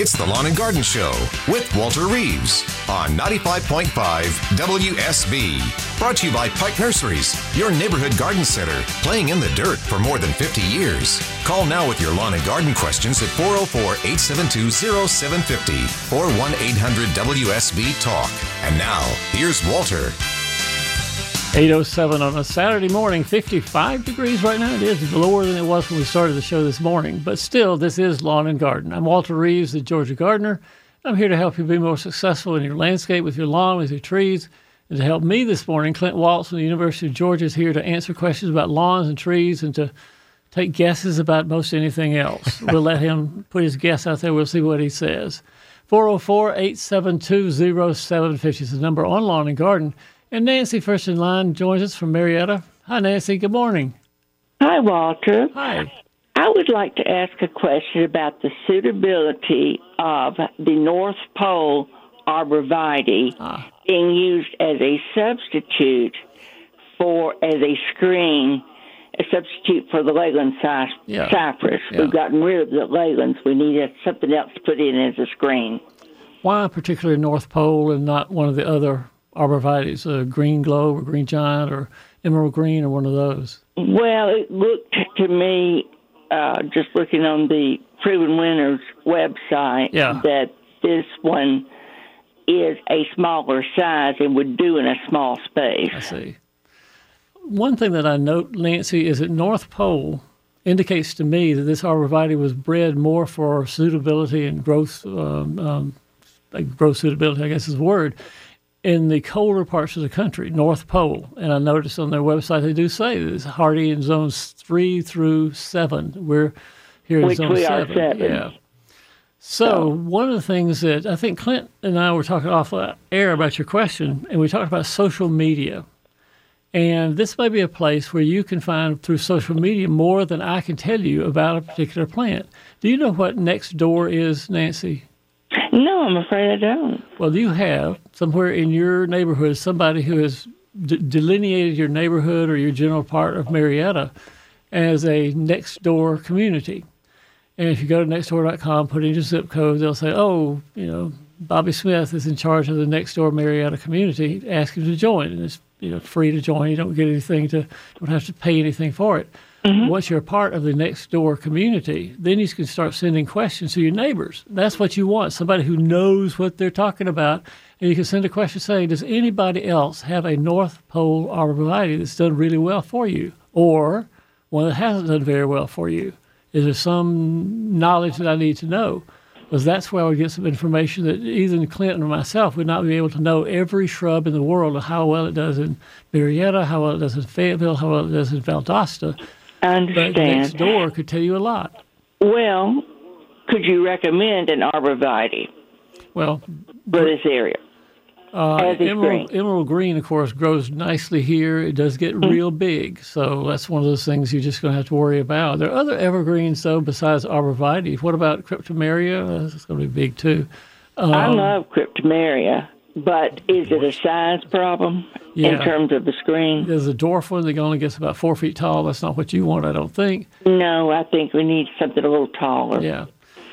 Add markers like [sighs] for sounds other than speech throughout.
It's the Lawn and Garden Show with Walter Reeves on 95.5 WSB. Brought to you by Pike Nurseries, your neighborhood garden center, playing in the dirt for more than 50 years. Call now with your lawn and garden questions at 404 872 0750 or 1 800 WSB Talk. And now, here's Walter. 807 on a Saturday morning, 55 degrees right now. It is lower than it was when we started the show this morning, but still, this is Lawn and Garden. I'm Walter Reeves, the Georgia Gardener. I'm here to help you be more successful in your landscape with your lawn, with your trees. And to help me this morning, Clint Waltz from the University of Georgia is here to answer questions about lawns and trees and to take guesses about most anything else. [laughs] we'll let him put his guess out there. We'll see what he says. 404 872 0750 is the number on Lawn and Garden. And Nancy, first in line, joins us from Marietta. Hi, Nancy. Good morning. Hi, Walter. Hi. I would like to ask a question about the suitability of the North Pole arborvitae Ah. being used as a substitute for, as a screen, a substitute for the Leyland cy- Yeah. cypress. Yeah. We've gotten rid of the Leylands. We need something else to put in as a screen. Why particularly North Pole and not one of the other arborvitaes, a green globe or green giant or emerald green or one of those? Well, it looked to me, uh, just looking on the Proven Winners website, Yeah. that this one is a smaller size and would do in a small space. I see. One thing that I note, Nancy, is that North Pole indicates to me that this arborvitae was bred more for suitability and growth, um, um, like growth suitability, I guess is the word, in the colder parts of the country, North Pole. And I noticed on their website they do say that it's hardy in zones three through seven. We're here in Which zone we seven. seven. Yeah. So one of the things that I think Clint and I were talking off air about your question, and we talked about social media. And this may be a place where you can find through social media more than I can tell you about a particular plant. Do you know what next door is, Nancy? No, I'm afraid I don't. Well, you have somewhere in your neighborhood somebody who has d- delineated your neighborhood or your general part of Marietta as a next door community. And if you go to nextdoor.com, put in your zip code, they'll say, oh, you know, Bobby Smith is in charge of the next door Marietta community. Ask him to join. And it's you know free to join. You don't get anything to, don't have to pay anything for it. Mm-hmm. Once you're a part of the next door community, then you can start sending questions to your neighbors. That's what you want somebody who knows what they're talking about. And you can send a question saying, Does anybody else have a North Pole arborvitae that's done really well for you? Or one that hasn't done very well for you? Is there some knowledge that I need to know? Because that's where I would get some information that even Clinton or myself would not be able to know every shrub in the world and how well it does in Marietta, how well it does in Fayetteville, how well it does in Valdosta. I But understand. next door could tell you a lot. Well, could you recommend an arborvitae Well, for this area? uh, emerald, screen. emerald green, of course, grows nicely here. It does get Mm. real big, so that's one of those things you're just going to have to worry about. There are other evergreens, though, besides arborvitae. What about cryptomeria? That's going to be big too. Um, I love cryptomeria, but is it a size problem Yeah. in terms of the screen? There's a dwarf one that only gets about four feet tall. That's not what you want, I don't think. No, I think we need something a little taller. Yeah.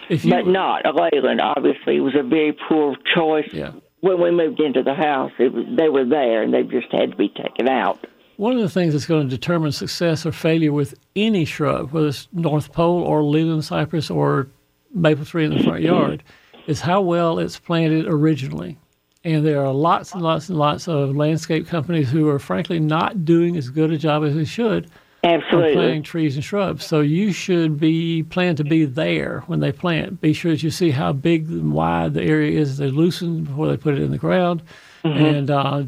If you, But not a Leyland. Obviously, it was a very poor choice. Yeah. When we moved into the house, it was, they were there, and they just had to be taken out. One of the things that's going to determine success or failure with any shrub, whether it's North Pole or Leyland cypress or maple tree in the front yard, is how well it's planted originally. And there are lots and lots and lots of landscape companies who are frankly not doing as good a job as they should Absolutely. planting trees and shrubs. So you should be plan to be there when they plant. Be sure that you see how big and wide the area is they loosen before they put it in the ground. And uh,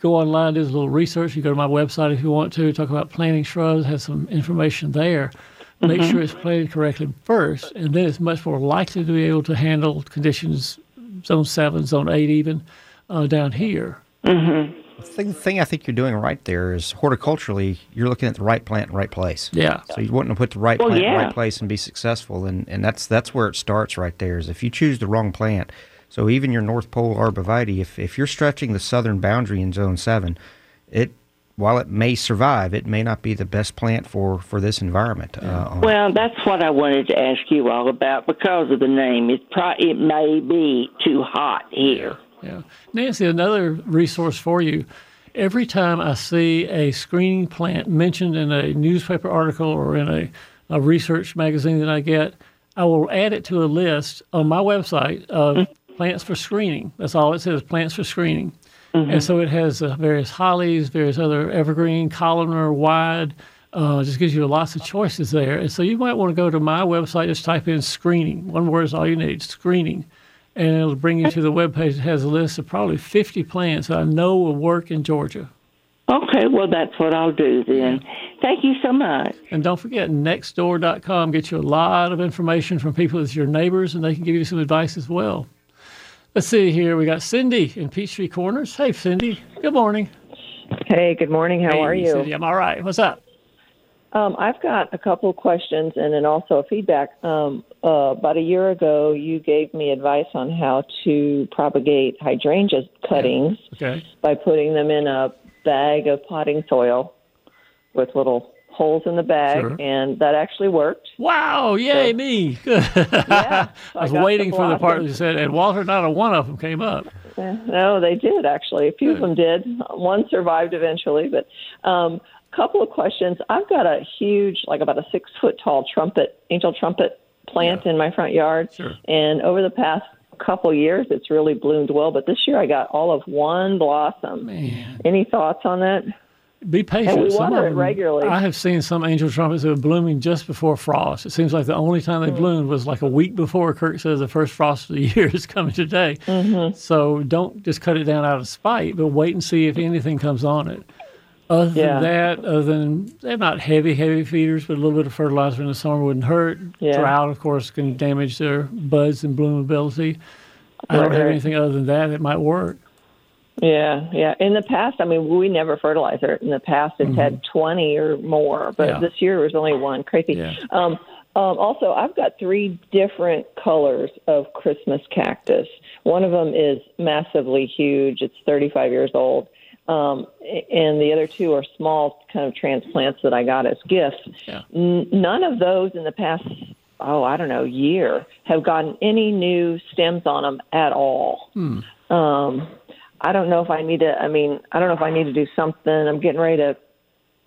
go online, do a little research. You go to my website if you want to talk about planting shrubs. Has some information there. Make sure it's planted correctly first, and then it's much more likely to be able to handle conditions zone seven, zone eight, even uh, down here. The thing, thing I think you're doing right there is horticulturally, you're looking at the right plant, in right place. Yeah. So you want to put the right Well, plant in the yeah. right place and be successful, and, and that's that's where it starts right there. Is if you choose the wrong plant. So even your North Pole arborvitae, if if you're stretching the southern boundary in Zone Seven, it while it may survive, it may not be the best plant for for this environment. Uh, Well, that's what I wanted to ask you all about because of the name. It pro- it may be too hot here. Yeah. Nancy, another resource for you. Every time I see a screening plant mentioned in a newspaper article or in a, a research magazine that I get, I will add it to a list on my website of plants for screening. That's all it says, plants for screening. And so it has uh, various hollies, various other evergreen, columnar, wide. Uh, just gives you lots of choices there. And so you might want to go to my website, just type in screening. One word is all you need, screening and it'll bring you to the webpage that has a list of probably 50 plants that I know will work in Georgia. Okay, well, that's what I'll do then. Thank you so much. And don't forget, nextdoor.com gets you a lot of information from people that's your neighbors, and they can give you some advice as well. Let's see here. We got Cindy in Peachtree Corners. Hey, Cindy. Good morning. Hey, good morning. How Hey, are you? Cindy, I'm all right. What's up? Um, I've got a couple of questions and then also a feedback. Um, uh, about a year ago, you gave me advice on how to propagate hydrangea cuttings Okay. by putting them in a bag of potting soil with little holes in the bag, Sure. and that actually worked. Wow. Yay, [laughs] So- me. Good. Yeah, I was the waiting for the part that said, and Walter, not a one of them came up. Yeah, No, they did actually. A few of them did. One survived eventually, but um, couple of questions. I've got a huge, like about a six foot tall trumpet, angel trumpet plant in my front yard, Sure. and over the past couple years, it's really bloomed well. But this year, I got all of one blossom. Man. Any thoughts on that? Be patient. And we Some water of it regularly. I have seen some angel trumpets that are blooming just before frost. It seems like the only time they Hmm. bloomed was like a week before. Kirk says the first frost of the [laughs] year is coming today. Mm-hmm. So don't just cut it down out of spite, but wait and see if anything comes on it. Other Yeah. than that, other than they're not heavy, heavy feeders, but a little bit of fertilizer in the summer wouldn't hurt. Yeah. Drought, of course, can damage their buds and bloomability. I don't have anything other than that that might work. Yeah, yeah. In the past, I mean, we never fertilize it. In the past, it's had 20 or more, but Mm-hmm. Yeah. this year it was only one. Crazy. Yeah. Um, um, also, I've got three different colors of Christmas cactus. One of them is massively huge. It's 35 years old. Um, and the other two are small kind of transplants that I got as gifts. Yeah. N- none of those in the past, oh, I don't know, year have gotten any new stems on them at all. Um, I don't know if I need to. I mean, I don't know if I need to do something. I'm getting ready to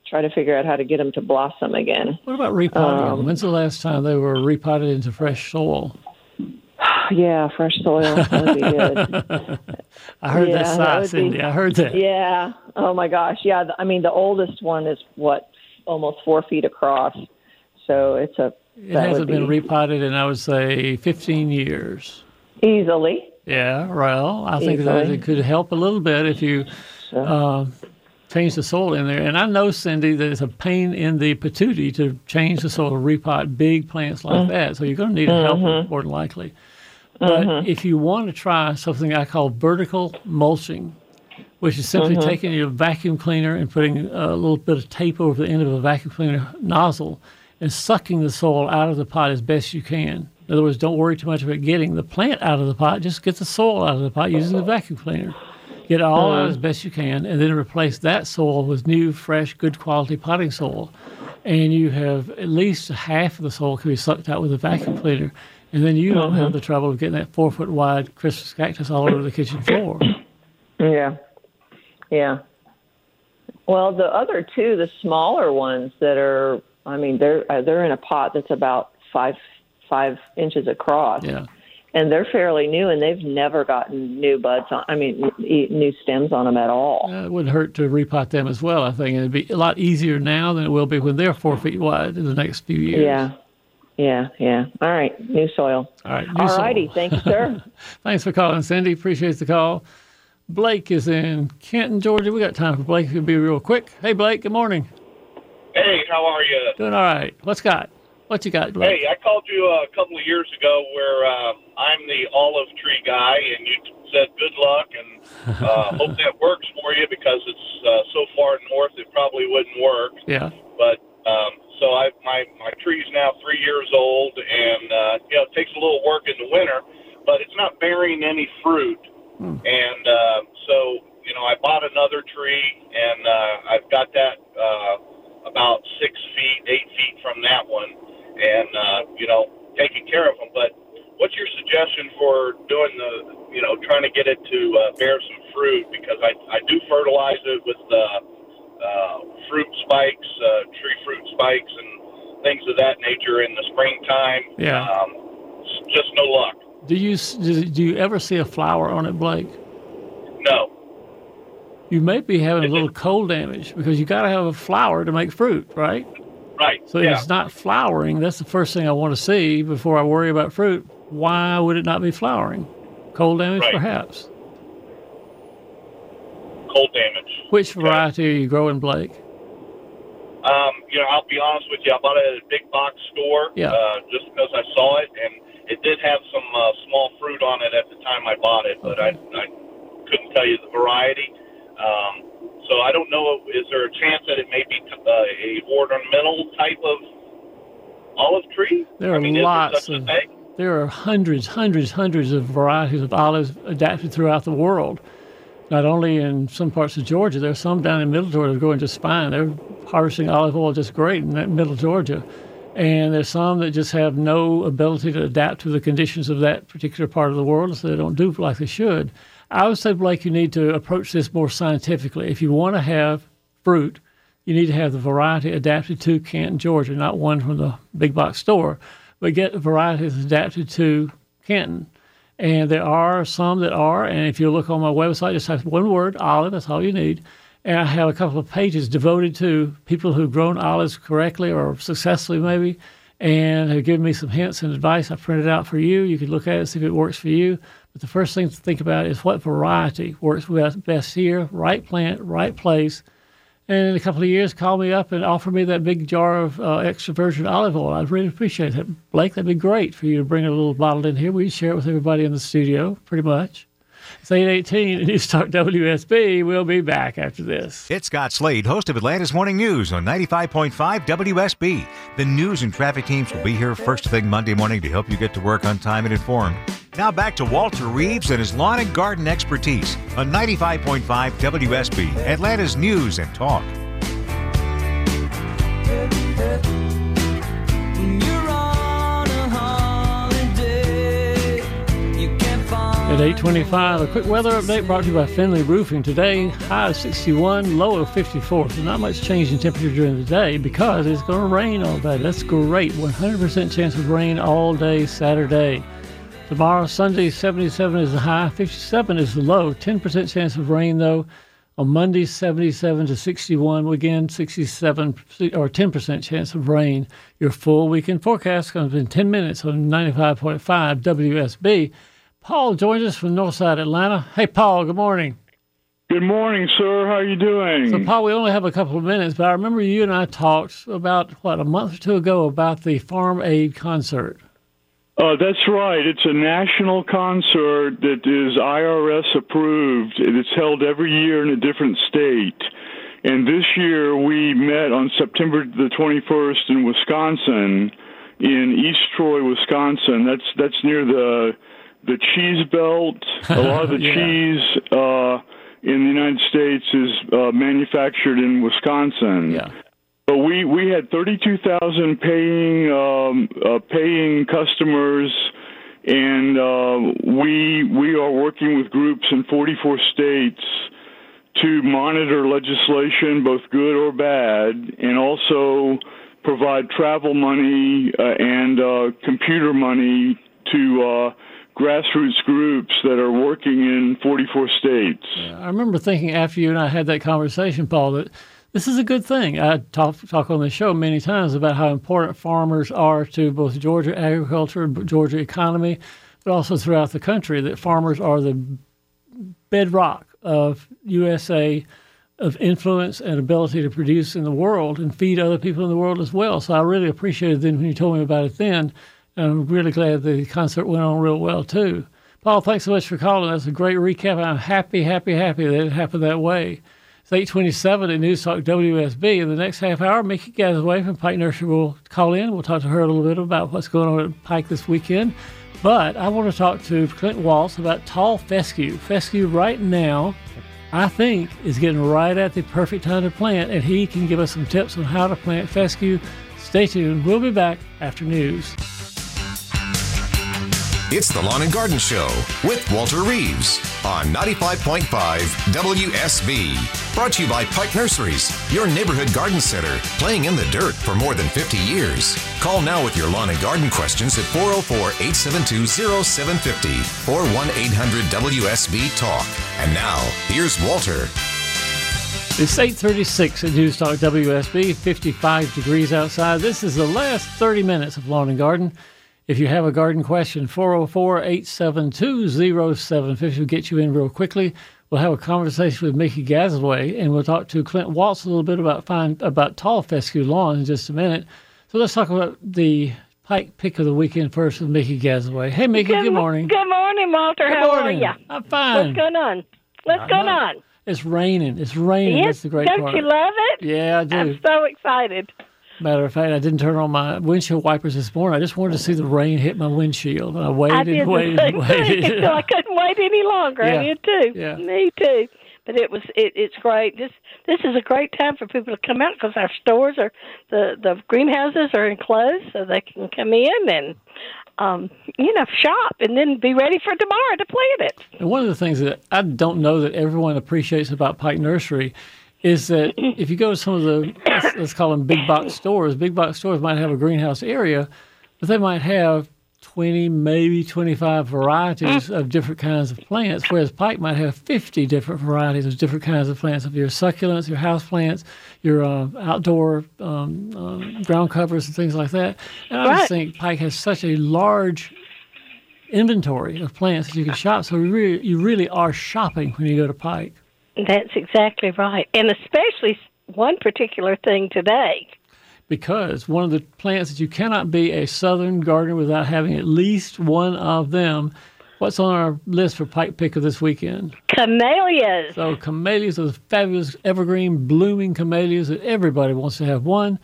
try to figure out how to get them to blossom again. What about repotting Um, them? When's the last time they were repotted into fresh soil? [sighs] Yeah, fresh soil would be good. [laughs] I heard Yeah, that that sigh, would be- I heard that. yeah. Oh my gosh. Yeah. I mean, the oldest one is what almost four feet across. So it's a It that hasn't would been be repotted in, I would say, 15 years. easily. Yeah, well, I think that it could help a little bit if you uh, change the soil in there. And I know, Cindy, that it's a pain in the patootie to change the soil, to repot big plants like mm. that. So you're going to need a helper, mm-hmm. more than likely. But mm-hmm. if you want to try something I call vertical mulching, which is simply mm-hmm. taking your vacuum cleaner and putting a little bit of tape over the end of a vacuum cleaner nozzle and sucking the soil out of the pot as best you can. In other words, don't worry too much about getting the plant out of the pot. Just get the soil out of the pot using the vacuum cleaner. Get it all out as best you can, and then replace that soil with new, fresh, good quality potting soil. And you have at least half of the soil can be sucked out with a vacuum cleaner. And then you don't have the trouble of getting that four foot wide Christmas cactus all over the kitchen floor. [clears throat] Yeah. Yeah. Well, the other two, the smaller ones that are, I mean, they're uh, they're in a pot that's about five five inches across, Yeah. and they're fairly new, and they've never gotten new buds on. I mean, n- e- new stems on them at all. Uh, it wouldn't hurt to repot them as well, I think. And it'd be a lot easier now than it will be when they're four feet wide in the next few years. Yeah. Yeah. Yeah. All right. New soil. All right. new All soil. righty. Thank you, sir. [laughs] Thanks for calling, Cindy. Appreciate the call. Blake is in Canton, Georgia. We got time for Blake. It'll be real quick. Hey, Blake. Good morning. Hey, how are you? Doing all right. What's got? What you got, Blake? Hey, I called you a couple of years ago where uh, I'm the olive tree guy, and you said good luck and uh, [laughs] hope that works for you because it's uh, so far north it probably wouldn't work. Yeah. But um, so I my my tree's now three years old, and uh, you know it takes a little work in the winter, but it's not bearing any fruit, and uh, so you know I bought another tree, and uh, I've got that uh, about six feet, eight feet from that one, and uh, you know, taking care of them. But what's your suggestion for doing the, you know, trying to get it to uh, bear some fruit? Because I I do fertilize it with uh, uh, fruit spikes, uh, tree fruit spikes, and things of that nature in the springtime. Yeah. Um, just no luck. Do you do do you ever see a flower on it, Blake? No. You may be having a little cold damage because you got to have a flower to make fruit, right? Right. So if it's not flowering, that's the first thing I want to see before I worry about fruit. Why would it not be flowering? Cold damage, Right. perhaps. cold damage. Which variety are you growing, Blake? Um, you know, I'll be honest with you. I bought it at a big box store Yeah. uh, just because I saw it, and it did have some uh, small fruit on it at the time I bought it, but I, I couldn't tell you the variety. Um, so I don't know. Is there a chance that it may be uh, a ornamental type of olive tree? There are I mean, lots there of there are hundreds, hundreds, hundreds of varieties of olives adapted throughout the world. Not only in some parts of Georgia, there's some down in Middle Georgia growing just fine. They're harvesting olive oil just great in that Middle Georgia. And there's some that just have no ability to adapt to the conditions of that particular part of the world, so they don't do like they should. I would say, Blake, you need to approach this more scientifically. If you want to have fruit, you need to have the variety adapted to Canton, Georgia, not one from the big box store, but get varieties adapted to Canton. And there are some that are, and if you look on my website, just type one word, olive, that's all you need. And I have a couple of pages devoted to people who've grown olives correctly or successfully, maybe, and have given me some hints and advice. I printed out for you. You can look at it, see if it works for you. But the first thing to think about is what variety works best here, right plant, right place. And in a couple of years, call me up and offer me that big jar of uh, extra virgin olive oil. I'd really appreciate it. Blake, that'd be great for you to bring a little bottle in here. We'd share it with everybody in the studio, pretty much. It's 818 and News [laughs] Talk WSB. We'll be back after this. It's Scott Slade, host of Atlanta's Morning News on 95.5 WSB. The news and traffic teams will be here first thing Monday morning to help you get to work on time and informed. Now back to Walter Reeves and his lawn and garden expertise on 95.5 WSB, Atlanta's News and Talk. At 825, a quick weather update brought to you by Findlay Roofing. Today, high of 61, low of 54. So not much change in temperature during the day because it's going to rain all day. That's great. 100% chance of rain all day Saturday. Tomorrow, Sunday, 77 is the high, 57 is the low. 10% chance of rain, though. On Monday, 77 to 61. Again, 67 or 10% chance of rain. Your full weekend forecast comes in 10 minutes on 95.5 WSB. Paul joins us from Northside Atlanta. Hey, Paul, good morning. Good morning, sir. How are you doing? So, Paul, we only have a couple of minutes, but I remember you and I talked about, what, a month or two ago about the Farm Aid concert. Uh, that's right. It's a national concert that is IRS approved. and It's held every year in a different state. And this year we met on September the 21st in Wisconsin, in East Troy, Wisconsin. That's that's near the the cheese belt. A lot of [laughs] the Yeah. cheese uh, in the United States is uh, manufactured in Wisconsin. Yeah. But we we had 32,000 paying um, uh, paying customers, and uh, we we are working with groups in 44 states to monitor legislation, both good or bad, and also provide travel money uh, and uh, computer money to uh, grassroots groups that are working in 44 states. I remember thinking after you and I had that conversation, Paul, that this is a good thing. I talk, talk on the show many times about how important farmers are to both Georgia agriculture, Georgia economy, but also throughout the country, that farmers are the bedrock of USA of influence and ability to produce in the world and feed other people in the world as well. So I really appreciated then when you told me about it then. And I'm really glad the concert went on real well too. Paul, thanks so much for calling. That's a great recap. I'm happy, happy, happy that it happened that way. It's 827 at News Talk WSB. In the next half hour, Mickey Gasaway from Pike Nursery will call in. We'll talk to her a little bit about what's going on at Pike this weekend. But I want to talk to Clint Waltz about tall fescue. Fescue right now, I think is getting right at the perfect time to plant, and he can give us some tips on how to plant fescue. Stay tuned. We'll be back after news. It's the Lawn and Garden Show with Walter Reeves on 95.5 WSB. Brought to you by Pike Nurseries, your neighborhood garden center, playing in the dirt for more than 50 years. Call now with your lawn and garden questions at 404 872 0750 or 1 800 WSB Talk. And now, here's Walter. It's 836 at News Talk WSB, 55 degrees outside. This is the last 30 minutes of Lawn and Garden. If you have a garden question, 404 872 0750 will get you in real quickly. We'll have a conversation with Mickey Gazaway, and we'll talk to Clint Waltz a little bit about fine, about tall fescue lawn in just a minute. So let's talk about the Pike pick of the weekend first with Mickey Gazaway. Hey, Mickey, good, Good, morning. Good morning, Walter. Good How morning. are you? I'm fine. What's going on? What's going on? It's raining. It's raining. Yes, That's the great don't part. you love it? Yeah, I do. I'm so excited. Matter of fact, I didn't turn on my windshield wipers this morning. I just wanted to see the rain hit my windshield. And I waited I and waited and waited. [laughs] so I couldn't wait any longer. Yeah. I did too. Yeah. Me too. But it was it, it's great. This this is a great time for people to come out because our stores are the the greenhouses are enclosed, so they can come in and um you know shop and then be ready for tomorrow to plant it. And one of the things that I don't know that everyone appreciates about Pike Nursery is that [laughs] if you go to some of the let's, let's call them big box stores, big box stores might have a greenhouse area, but they might have 20, maybe 25 varieties of different kinds of plants, whereas Pike might have 50 different varieties of different kinds of plants, of your succulents, your house plants, your uh, outdoor um, um, ground covers, and things like that. And I just think Pike has such a large inventory of plants that you can shop. So really, you really are shopping when you go to Pike. That's exactly right, and especially one particular thing today. because one of the plants that you cannot be a southern gardener without having at least one of them. What's on our list for Pike Picker this weekend? Camellias. So camellias, those fabulous evergreen blooming camellias that everybody wants to have one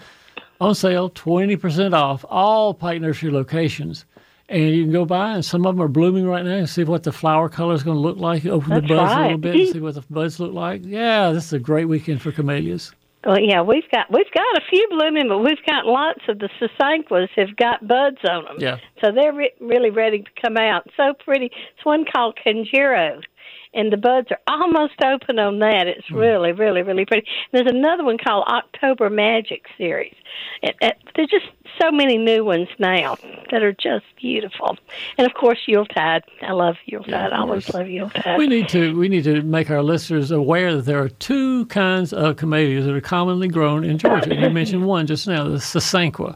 on sale, twenty percent off all Pike Nursery locations. And you can go by, and some of them are blooming right now, and see what the flower color is going to look like. Open That's the buds a little bit, and see what the buds look like. Yeah, this is a great weekend for camellias. Well, yeah, we've got we've got a few blooming, but we've got lots of the sasanquas have got buds on them. Yeah. So they're re- really ready to come out. So pretty. It's one called Kanjiro, and the buds are almost open on that. It's really, really, really pretty. There's another one called October Magic series. It, it, there's just so many new ones now that are just beautiful. And of course, Yuletide. I love Yuletide. I always love Yuletide. We need to we need to make our listeners aware that there are two kinds of camellias that are commonly grown in Georgia. You mentioned one just now, the sasanqua.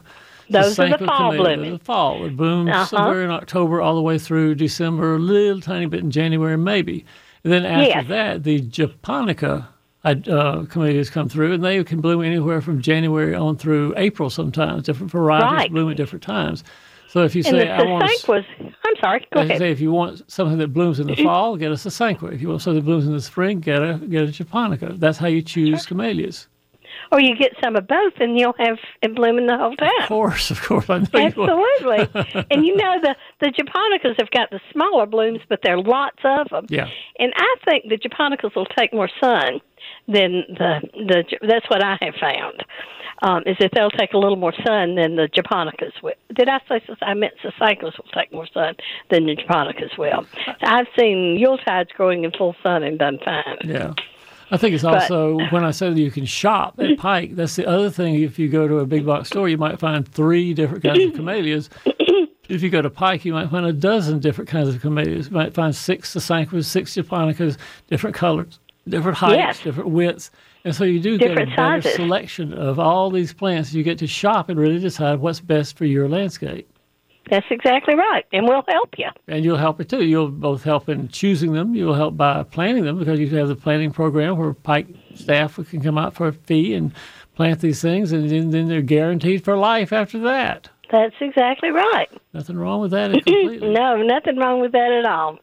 Those are the fall blooming. The fall. It blooms Uh-huh. somewhere in October all the way through December, a little tiny bit in January maybe. And then after Yes. that, the japonica uh, camellias come through, and they can bloom anywhere from January on through April sometimes. Different varieties Right. bloom at different times. So if you say, the I want. I'm sorry. Go I ahead. say, if you want something that blooms in the fall, get a sasanqua. If you want something that blooms in the spring, get a get a japonica. That's how you choose camellias. Or you get some of both, and you'll have it blooming the whole time. Of course, of course, I know. Absolutely. [laughs] and you know the the japonicas have got the smaller blooms, but there are lots of them. Yeah. And I think the japonicas will take more sun than the the. That's what I have found. Um, is that they'll take a little more sun than the japonicas will. Did I say I meant sasanquas will take more sun than the japonicas will. [laughs] I've seen Yuletides growing in full sun and done fine. Yeah. I think it's also when I say that you can shop at [laughs] Pike. That's the other thing. If you go to a big box store, you might find three different kinds of camellias. [coughs] If you go to Pike, you might find a dozen different kinds of camellias. You might find six sasanquas, six japonicas, different colors, different heights, Yes. different widths. And so you do Different get a better sizes. selection of all these plants. You get to shop and really decide what's best for your landscape. That's exactly right, and we'll help you. And you'll help it too. You'll both help in choosing them. You'll help by planting them because you have the planting program where Pike staff can come out for a fee and plant these things, and then, then they're guaranteed for life after that. That's exactly right. Nothing wrong with that completely. [clears throat] No, nothing wrong with that at all.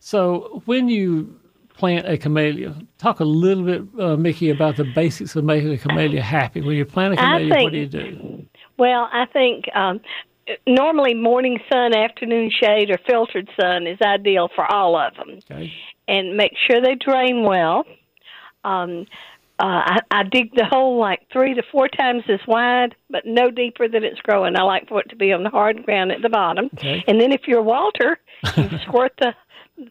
So when you plant a camellia, talk a little bit, uh, Mickey, about the basics of making a camellia happy. When you plant a camellia, what do you do? Well, I think um, normally morning sun, afternoon shade, or filtered sun is ideal for all of them. Okay. And make sure they drain well. Um, uh, I, I dig the hole like three to four times as wide, but no deeper than it's growing. I like for it to be on the hard ground at the bottom. Okay. And then if you're Walter, you [laughs] squirt the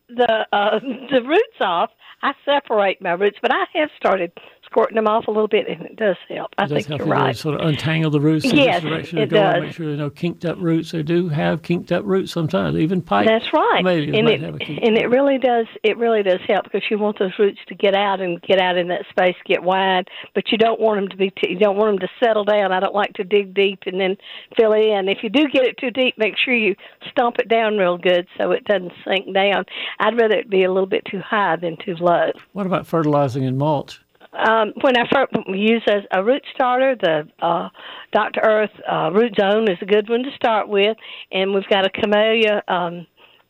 the uh, the roots off. I separate my roots, but I have started squirting them off a little bit, and it does help. I does think help you're right. sort of untangle the roots in Yes, this direction it does. make sure there are no kinked up roots. They do have kinked up roots sometimes, even pike. That's right, camellias and it and it really does it really does help because you want those roots to get out and get out in that space, get wide, but you don't want them to be t- you don't want them to settle down. I don't like to dig deep and then fill it in. If you do get it too deep, make sure you stomp it down real good so it doesn't sink down. I'd rather it be a little bit too high than too low. What about fertilizing and mulch? Um, when I first use as a root starter, the uh, Dr. Earth uh, Root Zone is a good one to start with, and we've got a camellia um,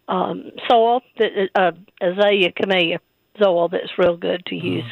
um, soil, that uh, azalea camellia soil that's real good to use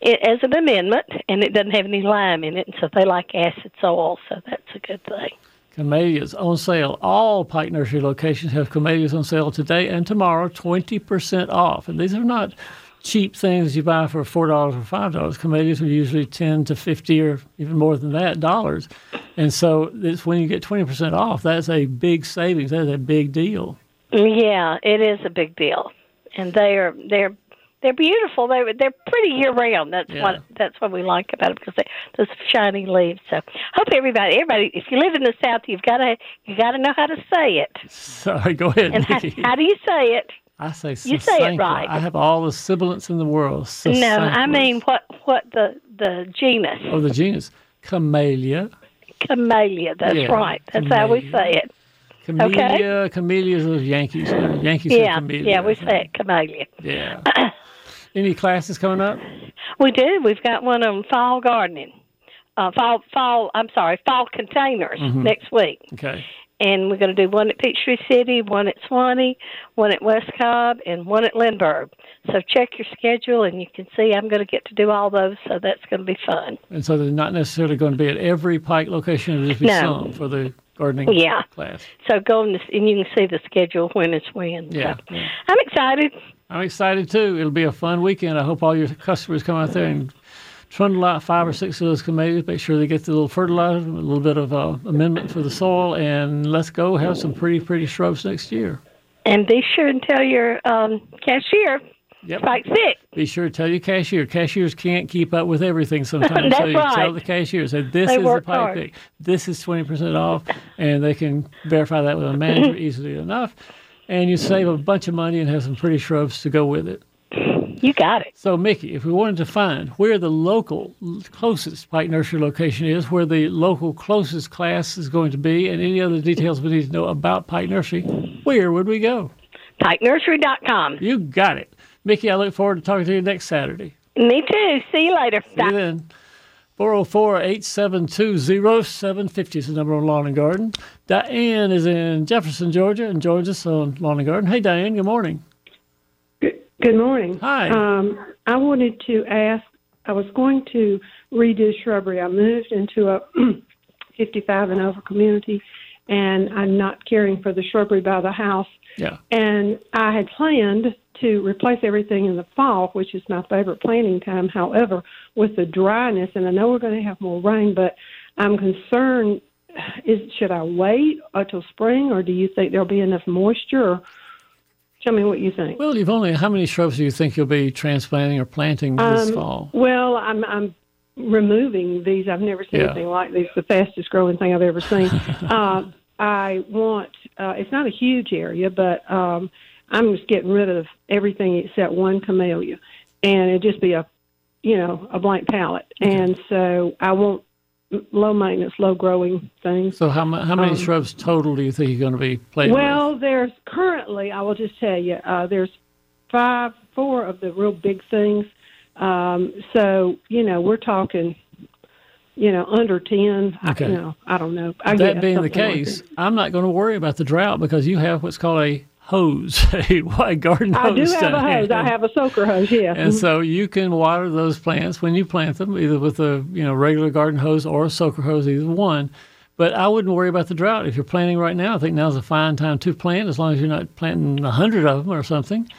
it, as an amendment, and it doesn't have any lime in it, and so they like acid soil, so that's a good thing. Camellias on sale. All Pike Nursery locations have camellias on sale today and tomorrow, 20% off. And these are not cheap things you buy for $4 or $5. Camellias are usually 10 to 50 or even more than that dollars. And so it's when you get 20% off, that's a big savings. That's a big deal. Yeah, it is a big deal, and they are they're they're beautiful. They they're pretty year round. That's Yeah. what that's what we like about it because they those shiny leaves. So hope everybody everybody if you live in the south, you've got to you got to know how to say it. Sorry, go ahead. And how, how do you say it? I say you say it right. I have all the sibilants in the world. No, I mean what what the the genus Oh, the genus. Camellia. camellia. That's Yeah, right. That's how we say it. Camellia. Camellias are Yankees. Uh, Yankees say Yeah, camellia. yeah, we say it camellia. Yeah. [coughs] Any classes coming up? We do. We've got one on fall gardening. Uh, fall, fall. I'm sorry, fall containers Mhm. next week, Okay. And we're going to do one at Peachtree City, one at Suwanee, one at West Cobb, and one at Lindbergh. So check your schedule, and you can see I'm going to get to do all those. So that's going to be fun. And so they're not necessarily going to be at every Pike location. It'll just be No. some for the gardening class. Yeah. class. So go and you can see the schedule when it's when. Yeah. So I'm excited. I'm excited too. It'll be a fun weekend. I hope all your customers come out there and trundle out five or six of those camellias. Make sure they get the little fertilizer, a little bit of uh, amendment for the soil, and let's go have some pretty, pretty shrubs next year. And be sure and tell your um, cashier Yep. Sick. Be sure to tell your cashier. Cashiers can't keep up with everything sometimes. [laughs] That's so you tell right. the cashier, say, this They is the Pike pick. This is 20% off. And they can verify that with a manager [laughs] easily enough. And you save a bunch of money and have some pretty shrubs to go with it. You got it. So, Mickey, if we wanted to find where the local closest Pike Nursery location is, where the local closest class is going to be, and any other details we need to know about Pike Nursery, where would we go? PikeNursery.com. You got it. Mickey, I look forward to talking to you next Saturday. Me too. See you later. See you then. 404 872 0750 is the number on Lawn and Garden. Diane is in Jefferson, Georgia, and joins us on Lawn and Garden. Hey, Diane, good morning. Good morning. Hi. Um, I wanted to ask. I was going to redo shrubbery. I moved into a [clears throat] 55 and over community, and I'm not caring for the shrubbery by the house. Yeah. And I had planned to replace everything in the fall, which is my favorite planting time. However, with the dryness, and I know we're going to have more rain, but I'm concerned. Is should I wait until spring, or do you think there'll be enough moisture? Tell me what you think. Well, you've only, how many shrubs do you think you'll be transplanting or planting this Um, fall? Well, I'm I'm removing these. I've never seen Yeah. anything like these. The fastest growing thing I've ever seen. [laughs] uh, I want. Uh, it's not a huge area, but um, I'm just getting rid of everything except one camellia, and it'd just be a, you know, a blank palette. And so I want low maintenance, low growing things. So, how, how many Um, shrubs total do you think you're going to be planting? Well, there's currently, I will just tell you, uh, there's five, four of the real big things. Um, so, you know, we're talking, you know, under 10. Okay. I, you know, I don't know. I that guess, being the something like case, I'm not going to worry about the drought because you have what's called a hose, [laughs] a white garden hose. I do have a hose. I have a soaker hose, yeah. And so you can water those plants when you plant them, either with a you know regular garden hose or a soaker hose, either one. But I wouldn't worry about the drought. If you're planting right now, I think now's a fine time to plant, as long as you're not planting a hundred of them or something.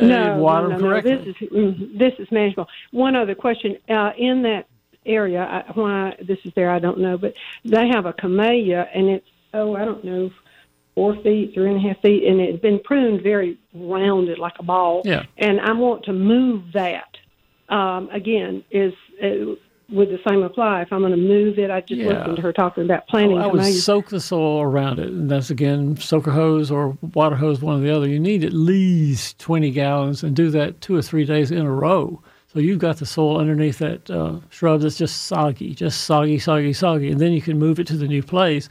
uh, no, water no, no, correctly. no. This is mm, this is manageable. One other question: uh, in that area, I, why this is there, I don't know, but they have a camellia, and it's oh, I don't know, four feet, three and a half feet, and it's been pruned very rounded like a ball. Yeah. And I want to move that. Um, again, is uh, would the same apply if I'm going to move it? I just Yeah. listened to her talking about planting I would soak the soil around it, and that's again soaker hose or water hose, one or the other. You need at least twenty gallons, and do that two or three days in a row. So you've got the soil underneath that uh, shrub that's just soggy, just soggy, soggy, soggy, and then you can move it to the new place,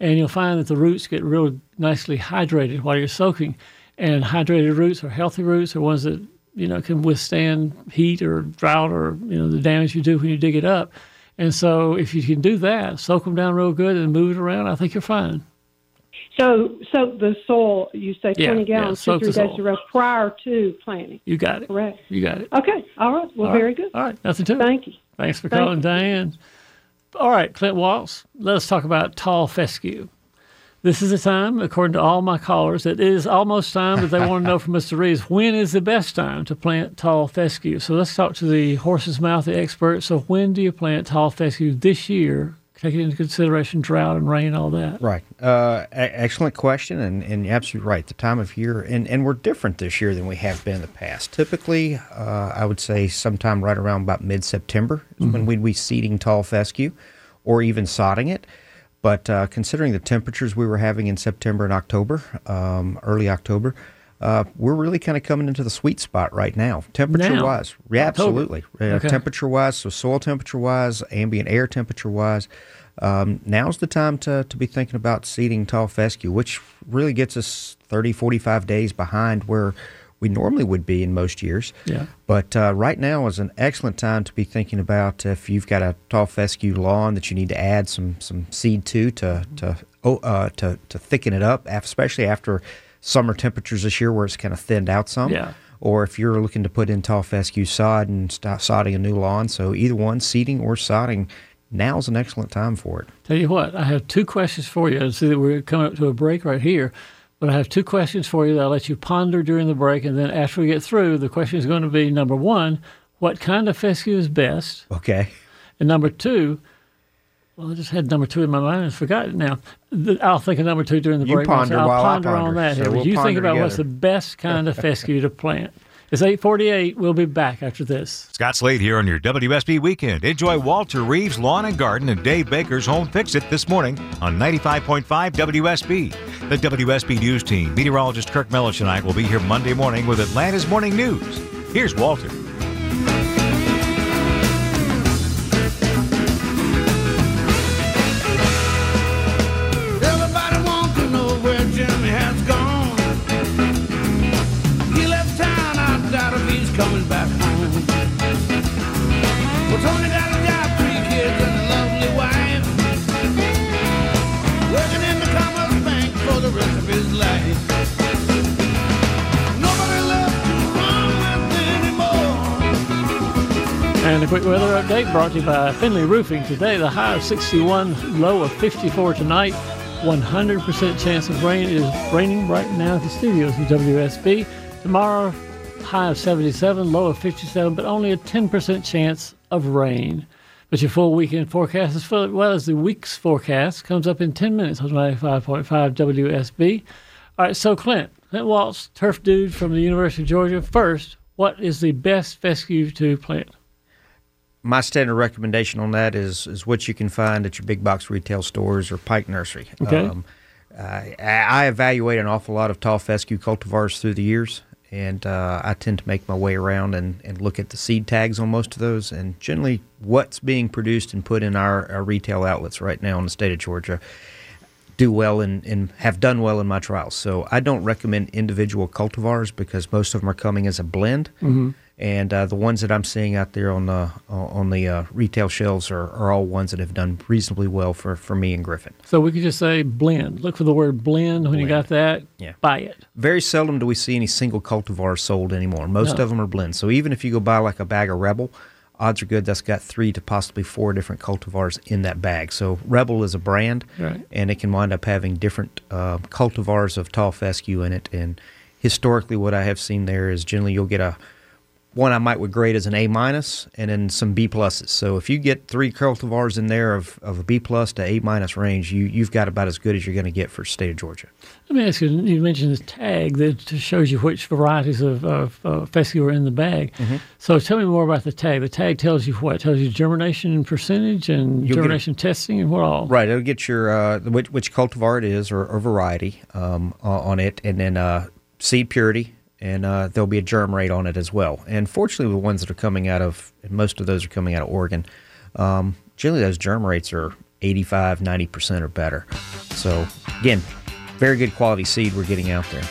and you'll find that the roots get real nicely hydrated while you're soaking. And hydrated roots are healthy roots, are ones that you know can withstand heat or drought or you know the damage you do when you dig it up. And so if you can do that, soak them down real good and move it around, I think you're fine. So, so the soil, you say 20 yeah, gallons, two, soak three the days a row prior to planting. You got it. Correct. You got it. Okay. All right. Well, All right. very good. All right. Nothing to it. Thank you. Thanks for Thank calling, you. Diane. All right, Clint Waltz, let us talk about tall fescue. This is the time, according to all my callers, it is almost time, but they want to know from Mr. Reeves when is the best time to plant tall fescue. So let's talk to the horse's mouth expert. So when do you plant tall fescue this year, taking into consideration drought and rain, all that? Right. Uh, a- excellent question, and, and absolutely right. The time of year, and, and we're different this year than we have been in the past. Typically, uh, I would say sometime right around about mid September is when we'd be seeding tall fescue or even sodding it. But uh, considering the temperatures we were having in September and October, um, early October, uh, we're really kind of coming into the sweet spot right now, temperature Now? wise. Yeah, absolutely. Uh, Okay. Temperature wise, so soil temperature wise, ambient air temperature wise, um, now's the time to, to be thinking about seeding tall fescue, which really gets us 30, 45 days behind where we normally would be in most years. Yeah. But uh, right now is an excellent time to be thinking about if you've got a tall fescue lawn that you need to add some some seed to to to oh, uh, to, to thicken it up, especially after summer temperatures this year where it's kind of thinned out some. Yeah. Or if you're looking to put in tall fescue sod and start sodding a new lawn, so either one, seeding or sodding, now's an excellent time for it. Tell you what, I have two questions for you. I see that we're coming up to a break right here, but I have two questions for you that I'll let you ponder during the break. And then after we get through, the question is going to be number one, what kind of fescue is best? Okay. And number two, well, I just had number two in my mind and forgot it now. I'll think of number two during the You break. ponder I'll while I ponder on that So here. But we'll you think ponder about what's the best kind of fescue to plant. It's 848. We'll be back after this. Scott Slade here on your WSB weekend. Enjoy Walter Reeves Lawn and Garden and Dave Baker's Home Fix It this morning on 95.5 WSB. The WSB News team, meteorologist Kirk Mellish tonight will be here Monday morning with Atlanta's Morning News. Here's Walter. Quick weather update brought to you by Findlay Roofing. Today, the high of 61, low of 54 tonight. 100% chance of rain. It is raining right now at the studios of WSB. Tomorrow, high of 77, low of 57, but only a 10% chance of rain. But your full weekend forecast, as well as the week's forecast, comes up in 10 minutes on 95.5 WSB. All right, so Clint, Clint Waltz, turf dude from the University of Georgia. First, what is the best fescue to plant? My standard recommendation on that is is what you can find at your big box retail stores or Pike Nursery. Okay. Um, I, I evaluate an awful lot of tall fescue cultivars through the years, and uh, I tend to make my way around and, and look at the seed tags on most of those, and generally what's being produced and put in our, our retail outlets right now in the state of Georgia do well and, and have done well in my trials. So I don't recommend individual cultivars because most of them are coming as a blend. Mhm. And uh, the ones that I'm seeing out there on the on the uh, retail shelves are, are all ones that have done reasonably well for, for me and Griffin. So we could just say blend. Look for the word blend when you got that. Yeah. Buy it. Very seldom do we see any single cultivars sold anymore. Most No. of them are blends. So even if you go buy like a bag of Rebel, odds are good that's got three to possibly four different cultivars in that bag. So Rebel is a brand, Right. and it can wind up having different uh, cultivars of tall fescue in it, and historically, what I have seen there is generally you'll get a one I might would grade as an A minus, and then some B pluses. So if you get three cultivars in there of, of a B plus to A minus range, you you've got about as good as you're going to get for the state of Georgia. Let me ask you. You mentioned this tag that shows you which varieties of, of uh, fescue are in the bag. Mm-hmm. So tell me more about the tag. The tag tells you what? It tells you germination percentage and You'll get a- germination testing and what all. Right, it'll get your uh, which, which cultivar it is or, or variety um, on it, and then uh, seed purity, and uh, there'll be a germ rate on it as well. And fortunately, the ones that are coming out of, most of those are coming out of Oregon, um, generally those germ rates are 85, 90 percent or better. So again, very good quality seed we're getting out there.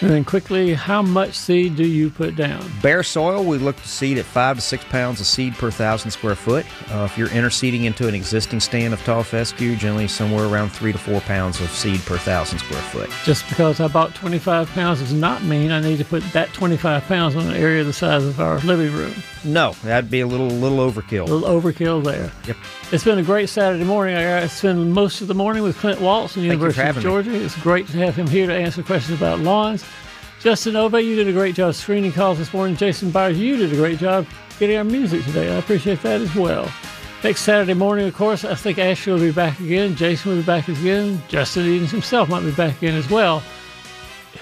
And then quickly, how much seed do you put down? Bare soil, we look to seed at five to six pounds of seed per thousand square foot. Uh, if you're interseeding into an existing stand of tall fescue, generally somewhere around three to four pounds of seed per thousand square foot. Just because I bought 25 pounds does not mean I need to put that 25 pounds on an area the size of our living room. No, that'd be a little little overkill. A little overkill there. Yep. It's been a great Saturday morning. I spend most of the morning with Clint Waltz from the Thank you for University of having me. Georgia. It's great to have him here to answer questions about lawns. Justin Ove, you did a great job screening calls this morning. Jason Byers, you did a great job getting our music today. I appreciate that as well. Next Saturday morning, of course, I think Ashley will be back again. Jason will be back again. Justin Edens himself might be back again as well.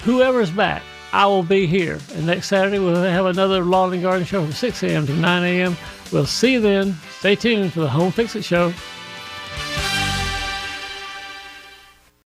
Whoever's back, I will be here. And next Saturday, we'll have another Lawn and Garden show from 6 a.m. to 9 a.m. We'll see you then. Stay tuned for the Home Fix It Show.